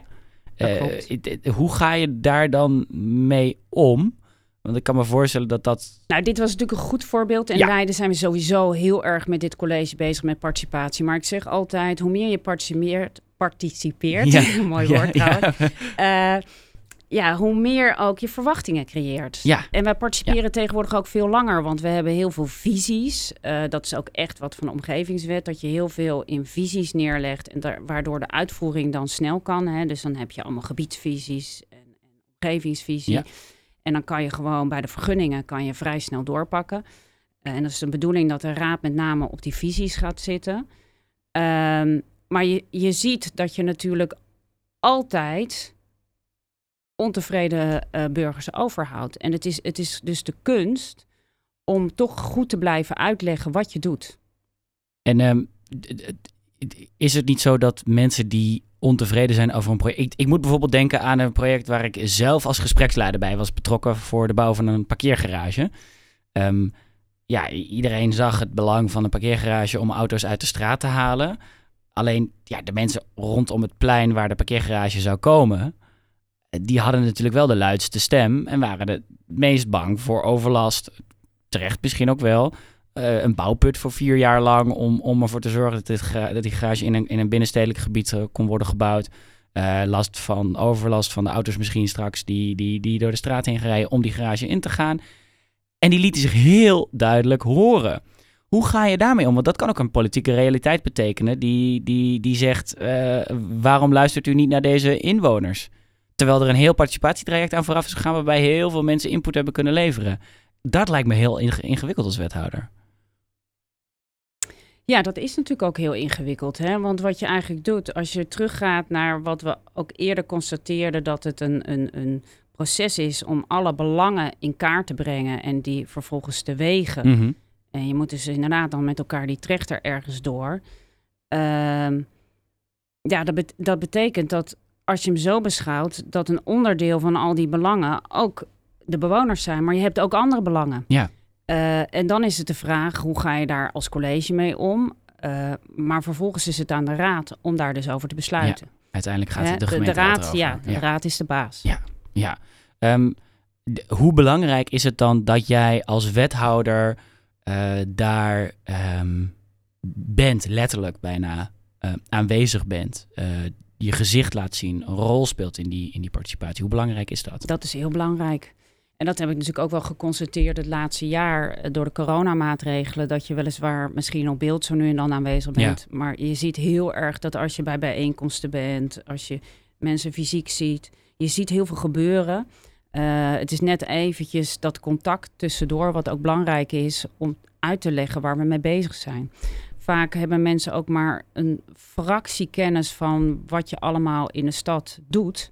dat Eh, klopt. it- it- hoe ga je daar dan mee om? Want ik kan me voorstellen dat dat... Nou, dit was natuurlijk een goed voorbeeld. In Ja. Leiden zijn we sowieso heel erg met dit college bezig met participatie. Maar ik zeg altijd, hoe meer je participeert, participeert Ja, mooi woord ja. trouwens, ja. ja, hoe meer ook je verwachtingen creëert. Ja. En wij participeren tegenwoordig ook veel langer, want we hebben heel veel visies. Eh, dat is ook echt wat van de omgevingswet, dat je heel veel in visies neerlegt, en daar, waardoor de uitvoering dan snel kan. Hè. Dus dan heb je allemaal gebiedsvisies en, en omgevingsvisie. Ja. En dan kan je gewoon bij de vergunningen kan je vrij snel doorpakken. Eh, en dat is de bedoeling dat de raad met name op die visies gaat zitten. Ehm, maar je, je ziet dat je natuurlijk altijd ontevreden eh, burgers overhoudt. En het is, het is dus de kunst om toch goed te blijven uitleggen wat je doet. En ehm, is het niet zo dat mensen die ontevreden zijn over een project... Ik, moet bijvoorbeeld denken aan een project waar ik zelf als gespreksleider bij was betrokken voor de bouw van een parkeergarage. Ehm, ja, iedereen zag het belang van een parkeergarage om auto's uit de straat te halen. Alleen ja, de mensen rondom het plein waar de parkeergarage zou komen, die hadden natuurlijk wel de luidste stem en waren het meest bang voor overlast. Terecht misschien ook wel. Eh, een bouwput voor vier jaar lang om, om ervoor te zorgen dat, dit dat die garage in een, in een binnenstedelijk gebied eh, kon worden gebouwd. Eh, last van overlast van de auto's misschien straks die, die, die door de straat heen rijden om die garage in te gaan. En die lieten zich heel duidelijk horen. Hoe ga je daarmee om? Want dat kan ook een politieke realiteit betekenen die, die, die zegt, waarom luistert u niet naar deze inwoners? Terwijl er een heel participatietraject aan vooraf is gegaan waarbij heel veel mensen input hebben kunnen leveren. Dat lijkt me heel ingewikkeld als wethouder. Ja, dat is natuurlijk ook heel ingewikkeld. Hè? Want wat je eigenlijk doet, als je teruggaat naar wat we ook eerder constateerden, dat het een, een, een proces is om alle belangen in kaart te brengen en die vervolgens te wegen. Mhm. En je moet dus inderdaad dan met elkaar die trechter ergens door. Ehm, ja, dat, dat betekent dat als je hem zo beschouwt, dat een onderdeel van al die belangen ook de bewoners zijn, maar je hebt ook andere belangen. Ja. Uh, en dan is het de vraag, hoe ga je daar als college mee om? Uh, maar vervolgens is het aan de raad om daar dus over te besluiten. Ja, uiteindelijk gaat het de, de, de raad, ja, de raad is de baas. Ja, ja. Um, hoe belangrijk is het dan dat jij als wethouder uh, daar um, bent, letterlijk bijna aanwezig bent? Je gezicht laat zien, een rol speelt in die, in die participatie. Hoe belangrijk is dat? Dat is heel belangrijk. En dat heb ik natuurlijk ook wel geconstateerd het laatste jaar eh, door de coronamaatregelen. Dat je weliswaar misschien op beeld zo nu en dan aanwezig bent. Maar je ziet heel erg dat als je bij bijeenkomsten bent, als je mensen fysiek ziet, je ziet heel veel gebeuren. Uh, het is net eventjes dat contact tussendoor, wat ook belangrijk is om uit te leggen waar we mee bezig zijn. Vaak hebben mensen ook maar een fractie kennis van wat je allemaal in de stad doet.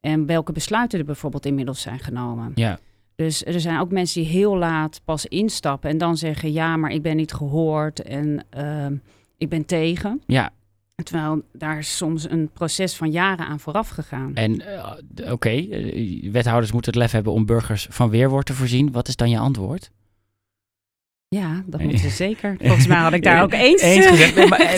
En welke besluiten er bijvoorbeeld inmiddels zijn genomen. Ja. Dus er zijn ook mensen die heel laat pas instappen en dan zeggen: ja, maar ik ben niet gehoord en uh, ik ben tegen. Ja. Terwijl daar is soms een proces van jaren aan vooraf gegaan. En uh, oké, okay, uh, wethouders moeten het lef hebben om burgers van weerwoord te voorzien. Wat is dan je antwoord? Ja, dat moeten ze zeker. Volgens mij had ik daar ook eens, eens gezegd. Nee, maar,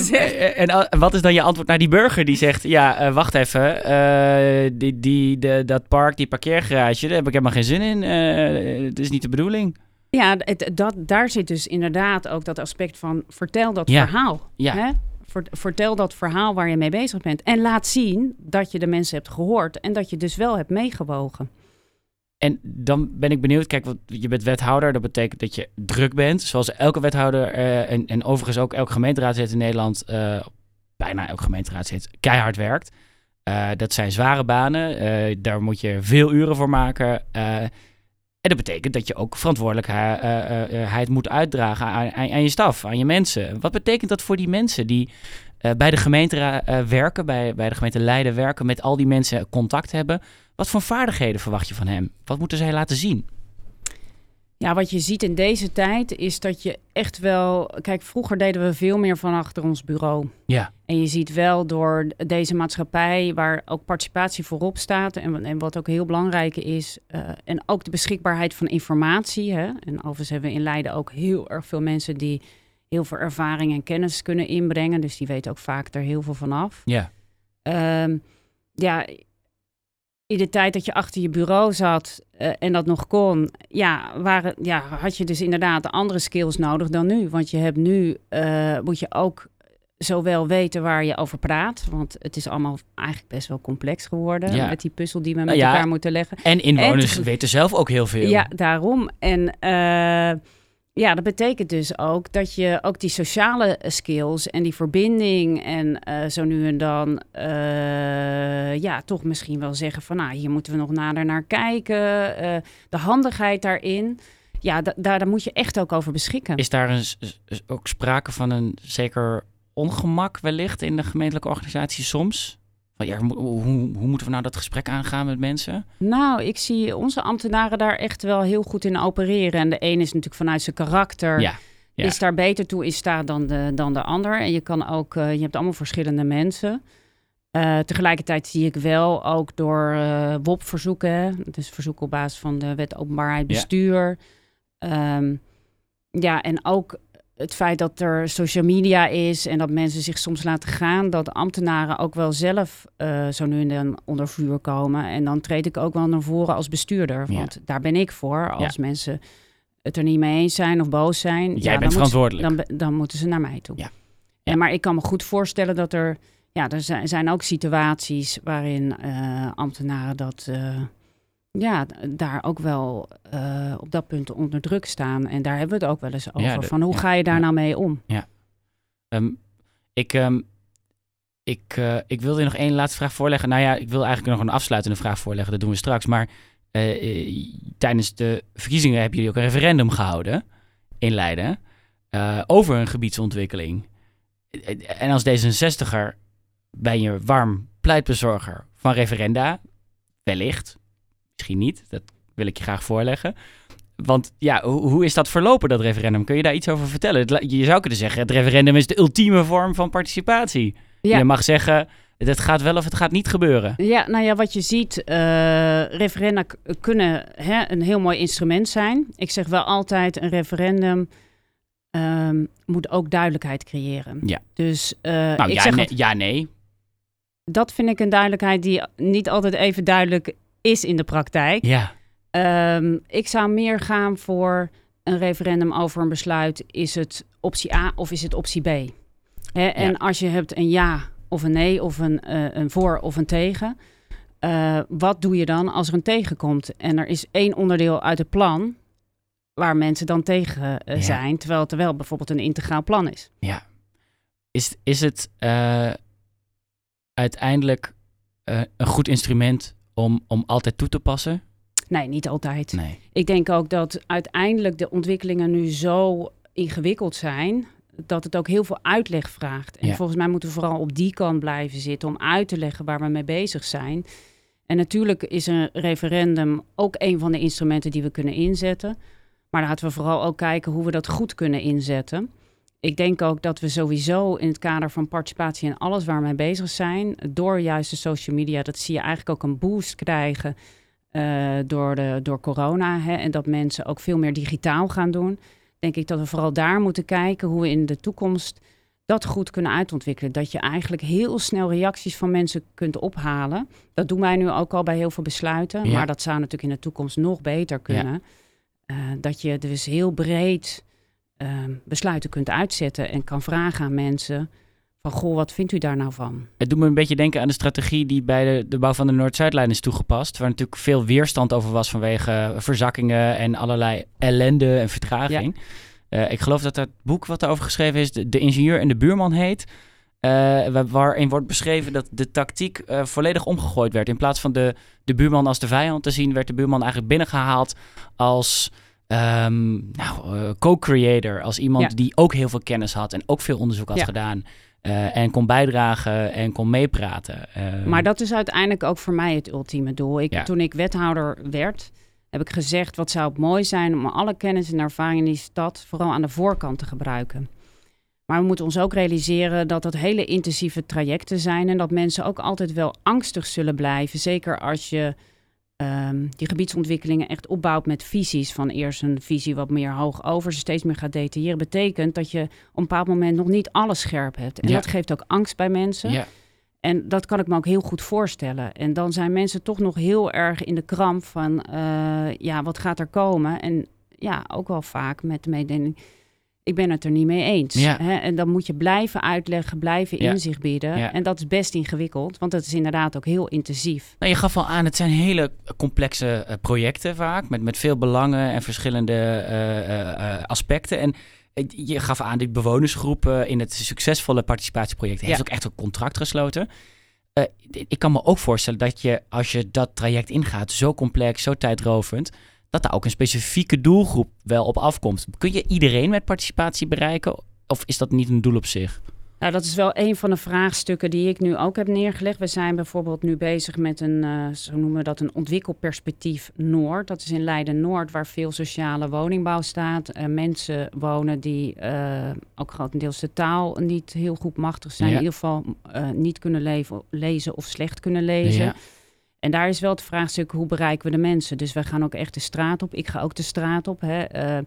en, en, wat is dan je antwoord naar die burger die zegt... ja, uh, wacht even, uh, die, die, de, dat park, die parkeergarage... daar heb ik helemaal geen zin in. Uh, het is niet de bedoeling. Ja, het, dat, daar zit dus inderdaad ook dat aspect van... vertel dat ja. verhaal. Ja. Hè? Vertel dat verhaal waar je mee bezig bent. En laat zien dat je de mensen hebt gehoord... en dat je dus wel hebt meegewogen. En dan ben ik benieuwd, kijk, je bent wethouder, dat betekent dat je druk bent. Zoals elke wethouder uh, en, en overigens ook elke gemeenteraadslid in Nederland, uh, bijna elke gemeenteraadslid, keihard werkt. Uh, dat zijn zware banen, daar moet je veel uren voor maken. en dat betekent dat je ook verantwoordelijkheid moet uitdragen aan, aan, aan, je staf, aan je mensen. Wat betekent dat voor die mensen die bij de gemeente werken, bij, bij de gemeente Leiden werken, met al die mensen contact hebben? Wat voor vaardigheden verwacht je van hem? Wat moeten zij laten zien? Ja, wat je ziet in deze tijd is dat je echt wel. Kijk, vroeger deden we veel meer van achter ons bureau. Ja. En je ziet wel door deze maatschappij, waar ook participatie voorop staat. En, en wat ook heel belangrijk is. Uh, en ook de beschikbaarheid van informatie. Hè? En overigens hebben we in Leiden ook heel erg veel mensen die heel veel ervaring en kennis kunnen inbrengen. Dus die weten ook vaak er heel veel van af. Ja. Um, ja, in de tijd dat je achter je bureau zat uh, en dat nog kon, ja, waren, ja, had je dus inderdaad andere skills nodig dan nu. Want je hebt nu, uh, moet je ook zowel weten waar je over praat, want het is allemaal eigenlijk best wel complex geworden ja. met die puzzel die we met ja, elkaar moeten leggen. En inwoners en, weten zelf ook heel veel. Ja, daarom. En uh, ja, dat betekent dus ook dat je ook die sociale skills en die verbinding en uh, zo nu en dan uh, ja, toch misschien wel zeggen van nou, hier moeten we nog nader naar kijken. De handigheid daarin. Ja, daar, daar moet je echt ook over beschikken. Is daar een, ook sprake van een zeker ongemak wellicht in de gemeentelijke organisatie soms? Ja, hoe, hoe, moeten we nou dat gesprek aangaan met mensen? Nou, ik zie onze ambtenaren daar echt wel heel goed in opereren. En de een is natuurlijk vanuit zijn karakter... Ja, ja. is daar beter toe in staat dan de, dan de ander. En je kan ook, uh, je hebt allemaal verschillende mensen. Uh, tegelijkertijd zie ik wel ook door uh, WOP-verzoeken... dus verzoeken op basis van de wet openbaarheid bestuur... Ja. Um, ja, en ook het feit dat er social media is en dat mensen zich soms laten gaan, dat ambtenaren ook wel zelf uh, zo nu en dan onder vuur komen. En dan treed ik ook wel naar voren als bestuurder, want ja. daar ben ik voor. Als ja. mensen het er niet mee eens zijn of boos zijn, jij ja, bent dan verantwoordelijk. Dan, dan, moeten ze naar mij toe. Ja. En, maar ik kan me goed voorstellen dat er, ja, er zijn, zijn ook situaties waarin uh, ambtenaren dat. Uh, ja, daar ook wel uh, op dat punt onder druk staan. En daar hebben we het ook wel eens over. Ja, de- van hoe ja, ga je daar ja. nou mee om? Ehm, ik, ehm, ik, eh, ik wilde je nog één laatste vraag voorleggen. Nou ja, ik wil eigenlijk nog een afsluitende vraag voorleggen. Dat doen we straks. Maar eh, eh, tijdens de verkiezingen hebben jullie ook een referendum gehouden in Leiden eh, over een gebiedsontwikkeling. Eh, En als D66er ben je warm pleitbezorger van referenda. Wellicht. Misschien niet. Dat wil ik je graag voorleggen. Want ja, hoe, is dat verlopen, dat referendum? Kun je daar iets over vertellen? Je zou kunnen zeggen, het referendum is de ultieme vorm van participatie. Ja. Je mag zeggen, het gaat wel of het gaat niet gebeuren. Ja, nou ja, wat je ziet, eh, referenda kunnen hè, een heel mooi instrument zijn. Ik zeg wel altijd, een referendum ehm, moet ook duidelijkheid creëren. Ja. Dus eh, Nou, ik ja, zeg nee, ja, nee. dat vind ik een duidelijkheid die niet altijd even duidelijk is in de praktijk. Ja, Ehm, ik zou meer gaan voor een referendum over een besluit. Is het optie A of is het optie B? Hè, en Ja. als je hebt een ja of een nee of een, eh, een voor of een tegen. eh, wat doe je dan als er een tegen komt? En er is één onderdeel uit het plan waar mensen dan tegen eh, Ja. zijn. Terwijl het er wel bijvoorbeeld een integraal plan is. ja. Is, is het uiteindelijk een goed instrument om, om altijd toe te passen? Nee, niet altijd. Nee. Ik denk ook dat uiteindelijk de ontwikkelingen nu zo ingewikkeld zijn. Dat het ook heel veel uitleg vraagt. En Ja. volgens mij moeten we vooral op die kant blijven zitten om uit te leggen waar we mee bezig zijn. En natuurlijk is een referendum ook een van de instrumenten die we kunnen inzetten. Maar laten we vooral ook kijken hoe we dat goed kunnen inzetten. Ik denk ook dat we sowieso in het kader van participatie en alles waar we mee bezig zijn, door juist de social media, dat zie je eigenlijk ook een boost krijgen eh, door, de, door corona. Hè, en dat mensen ook veel meer digitaal gaan doen. Denk ik dat we vooral daar moeten kijken hoe we in de toekomst dat goed kunnen uitontwikkelen. Dat je eigenlijk heel snel reacties van mensen kunt ophalen. Dat doen wij nu ook al bij heel veel besluiten. Ja. Maar dat zou natuurlijk in de toekomst nog beter kunnen. Eh, dat je dus heel breed ehm, besluiten kunt uitzetten en kan vragen aan mensen van goh, wat vindt u daar nou van? Het doet me een beetje denken aan de strategie die bij de, de bouw van de Noord-Zuidlijn is toegepast. Waar natuurlijk veel weerstand over was vanwege verzakkingen en allerlei ellende en vertraging. Eh, ik geloof dat dat boek wat daarover geschreven is, De, de ingenieur en de buurman heet. eh, waar- waarin wordt beschreven dat de tactiek eh, volledig omgegooid werd. In plaats van de, de buurman als de vijand te zien, werd de buurman eigenlijk binnengehaald als ehm, nou, eh, co-creator. Als iemand Ja. die ook heel veel kennis had en ook veel onderzoek had Ja. gedaan. eh, en kon bijdragen en kon meepraten. Eh, Maar dat is uiteindelijk ook voor mij het ultieme doel. Ik, Ja. Toen ik wethouder werd, heb ik gezegd... wat zou het mooi zijn om alle kennis en ervaring in die stad... vooral aan de voorkant te gebruiken. Maar we moeten ons ook realiseren dat dat hele intensieve trajecten zijn... en dat mensen ook altijd wel angstig zullen blijven. Zeker als je ehm, die gebiedsontwikkelingen echt opbouwt met visies. Van eerst een visie wat meer hoog over, ze steeds meer gaat detailleren. Betekent dat je op een bepaald moment nog niet alles scherp hebt. En Ja. dat geeft ook angst bij mensen. ja, En dat kan ik me ook heel goed voorstellen. En dan zijn mensen toch nog heel erg in de kramp van, eh, ja, wat gaat er komen? En ja, ook wel vaak met de mededeling, ik ben het er niet mee eens. Ja. Hè? En dan moet je blijven uitleggen, blijven Ja. inzicht bieden. Ja. En dat is best ingewikkeld, want dat is inderdaad ook heel intensief. Nou, je gaf al aan, het zijn hele complexe eh, projecten vaak, met, met veel belangen en verschillende eh, eh, eh, aspecten. En eh, je gaf aan, die bewonersgroep eh, in het succesvolle participatieproject heeft ook echt een contract gesloten. Eh, ik kan me ook voorstellen dat je, als je dat traject ingaat, zo complex, zo tijdrovend, dat daar ook een specifieke doelgroep wel op afkomt. Kun je iedereen met participatie bereiken? Of is dat niet een doel op zich? Nou, dat is wel een van de vraagstukken die ik nu ook heb neergelegd. We zijn bijvoorbeeld nu bezig met een, eh, zo noemen we dat, een ontwikkelperspectief Noord. Dat is in Leiden-Noord, waar veel sociale woningbouw staat. Eh, mensen wonen die eh, ook grotendeels de taal niet heel goed machtig zijn. Ja. In ieder geval niet kunnen leven, lezen of slecht kunnen lezen. Ja. En daar is wel het vraagstuk, hoe bereiken we de mensen? Dus wij gaan ook echt de straat op. Ik ga ook de straat op. Hè. Eh,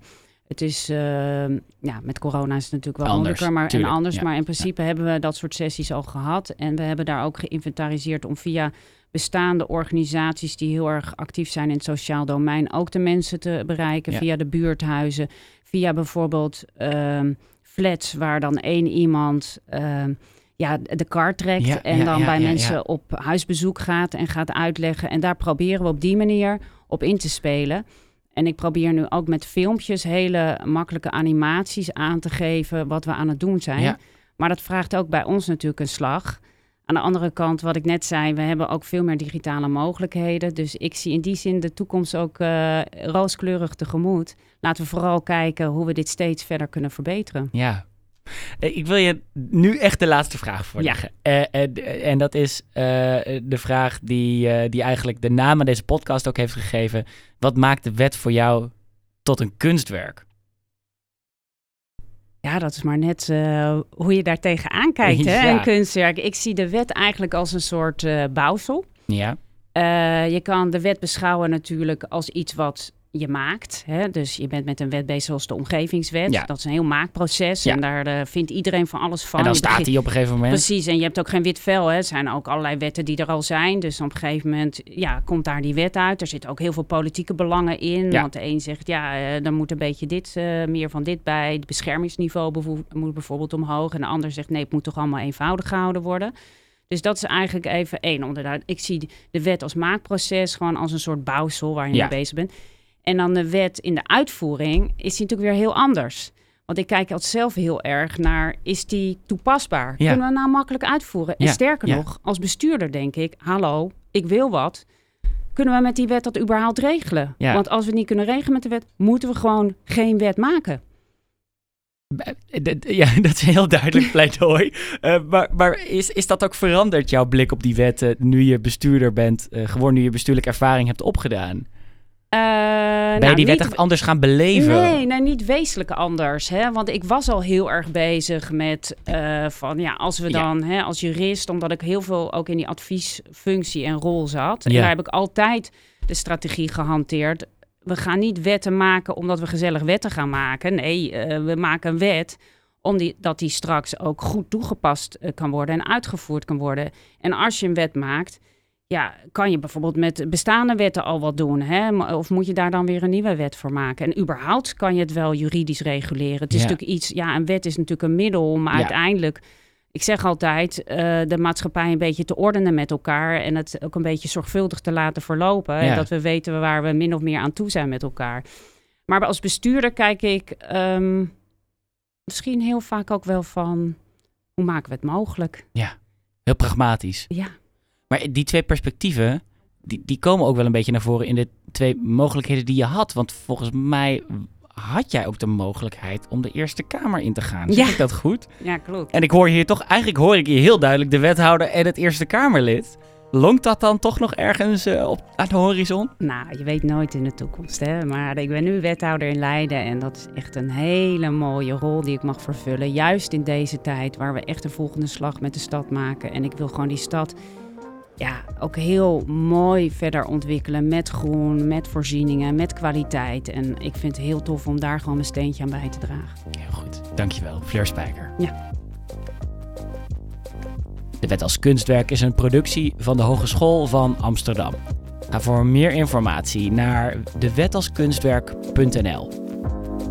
het is, eh, ja, met corona is het natuurlijk wel Anders, moeilijker maar, tuurlijk, en anders. ja, Maar in principe hebben we dat soort sessies al gehad. En we hebben daar ook geïnventariseerd om via bestaande organisaties die heel erg actief zijn in het sociaal domein ook de mensen te bereiken. Ja. Via de buurthuizen, via bijvoorbeeld ehm, flats waar dan één iemand ehm, ja, de kar trekt Ja, en ja, dan ja, bij mensen op huisbezoek gaat en gaat uitleggen. En daar proberen we op die manier op in te spelen. En ik probeer nu ook met filmpjes hele makkelijke animaties aan te geven wat we aan het doen zijn. Maar dat vraagt ook bij ons natuurlijk een slag. Aan de andere kant, wat ik net zei, we hebben ook veel meer digitale mogelijkheden. Dus ik zie in die zin de toekomst ook eh, rooskleurig tegemoet. Laten we vooral kijken hoe we dit steeds verder kunnen verbeteren. Ja. Eh, Ik wil je nu echt de laatste vraag voorleggen. Eh, eh, d- en dat is eh, de vraag die, eh, die eigenlijk de naam aan deze podcast ook heeft gegeven. Wat maakt de wet voor jou tot een kunstwerk? Ja, dat is maar net eh, hoe je daar tegenaan kijkt, hè, Ja. een kunstwerk. Ik zie de wet eigenlijk als een soort eh, bouwsel. Ja, Eh, je kan de wet beschouwen natuurlijk als iets wat je maakt. Hè? Dus je bent met een wet bezig zoals de omgevingswet. Ja. Dat is een heel maakproces Ja. en daar eh, vindt iedereen van alles van. en dan staat hij op een gegeven moment. Precies, en je hebt ook geen wit vel. Hè. Er zijn ook allerlei wetten die er al zijn. Dus op een gegeven moment ja, komt daar die wet uit. Er zitten ook heel veel politieke belangen in. Ja. Want de een zegt, ja, eh er moet een beetje dit, eh, meer van dit bij. Het beschermingsniveau bevo- moet bijvoorbeeld omhoog. En de ander zegt, nee, het moet toch allemaal eenvoudig gehouden worden. Dus dat is eigenlijk even één onderdeel. Ik zie de wet als maakproces gewoon als een soort bouwsel waar je mee bezig bent. En dan de wet in de uitvoering is die natuurlijk weer heel anders. Want ik kijk altijd zelf heel erg naar, is die toepasbaar? Ja. Kunnen we nou makkelijk uitvoeren? En sterker ja. nog, als bestuurder denk ik, hallo, ik wil wat. Kunnen we met die wet dat überhaupt regelen? Want als we het niet kunnen regelen met de wet, moeten we gewoon geen wet maken. Eh, Ja, dat is een heel duidelijk pleidooi. Eh, maar maar is, is dat ook veranderd, jouw blik op die wetten, nu je bestuurder bent eh, geworden, nu je bestuurlijke ervaring hebt opgedaan? Eh, ben nou, je die wet niet- echt anders gaan beleven? Nee, nee, niet wezenlijk anders. Hè? Want ik was al heel erg bezig met eh, van ja, als we Ja. dan hè, als jurist, omdat ik heel veel ook in die adviesfunctie en rol zat. En daar heb ik altijd de strategie gehanteerd. We gaan niet wetten maken omdat we gezellig wetten gaan maken. Nee, eh, we maken een wet omdat die, dat die straks ook goed toegepast kan worden en uitgevoerd kan worden. En als je een wet maakt, ja, kan je bijvoorbeeld met bestaande wetten al wat doen? Hè? Maar- Of moet je daar dan weer een nieuwe wet voor maken? En überhaupt kan je het wel juridisch reguleren. Het is Ja. natuurlijk iets, ja, een wet is natuurlijk een middel om Ja. uiteindelijk, ik zeg altijd, eh, de maatschappij een beetje te ordenen met elkaar en het ook een beetje zorgvuldig te laten verlopen. Ja. En dat we weten waar we min of meer aan toe zijn met elkaar. Maar als bestuurder kijk ik ehm, misschien heel vaak ook wel van, hoe maken we het mogelijk? Heel pragmatisch. Ja. Maar die twee perspectieven, die, die komen ook wel een beetje naar voren in de twee mogelijkheden die je had. Want volgens mij had jij ook de mogelijkheid om de Eerste Kamer in te gaan. Zeg Ja. ik dat goed? Ja, klopt. En ik hoor hier toch, eigenlijk hoor ik hier heel duidelijk de wethouder en het Eerste Kamerlid. Lonkt dat dan toch nog ergens eh, op, aan de horizon? Nou, je weet nooit in de toekomst, hè. Maar ik ben nu wethouder in Leiden en dat is echt een hele mooie rol die ik mag vervullen. Juist in deze tijd waar we echt de volgende slag met de stad maken. En ik wil gewoon die stad ja, ook heel mooi verder ontwikkelen met groen, met voorzieningen, met kwaliteit. En ik vind het heel tof om daar gewoon mijn steentje aan bij te dragen. Heel goed, dankjewel. Fleur Spijker. Ja. De Wet als Kunstwerk is een productie van de Hogeschool van Amsterdam. Ga voor meer informatie naar dewetalskunstwerk.nl.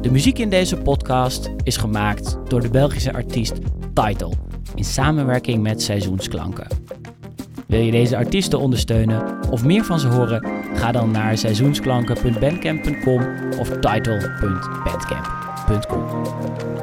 De muziek in deze podcast is gemaakt door de Belgische artiest Title in samenwerking met Seizoensklanken. Wil je deze artiesten ondersteunen of meer van ze horen? Ga dan naar seizoensklanken.bandcamp.com of title.bandcamp.com.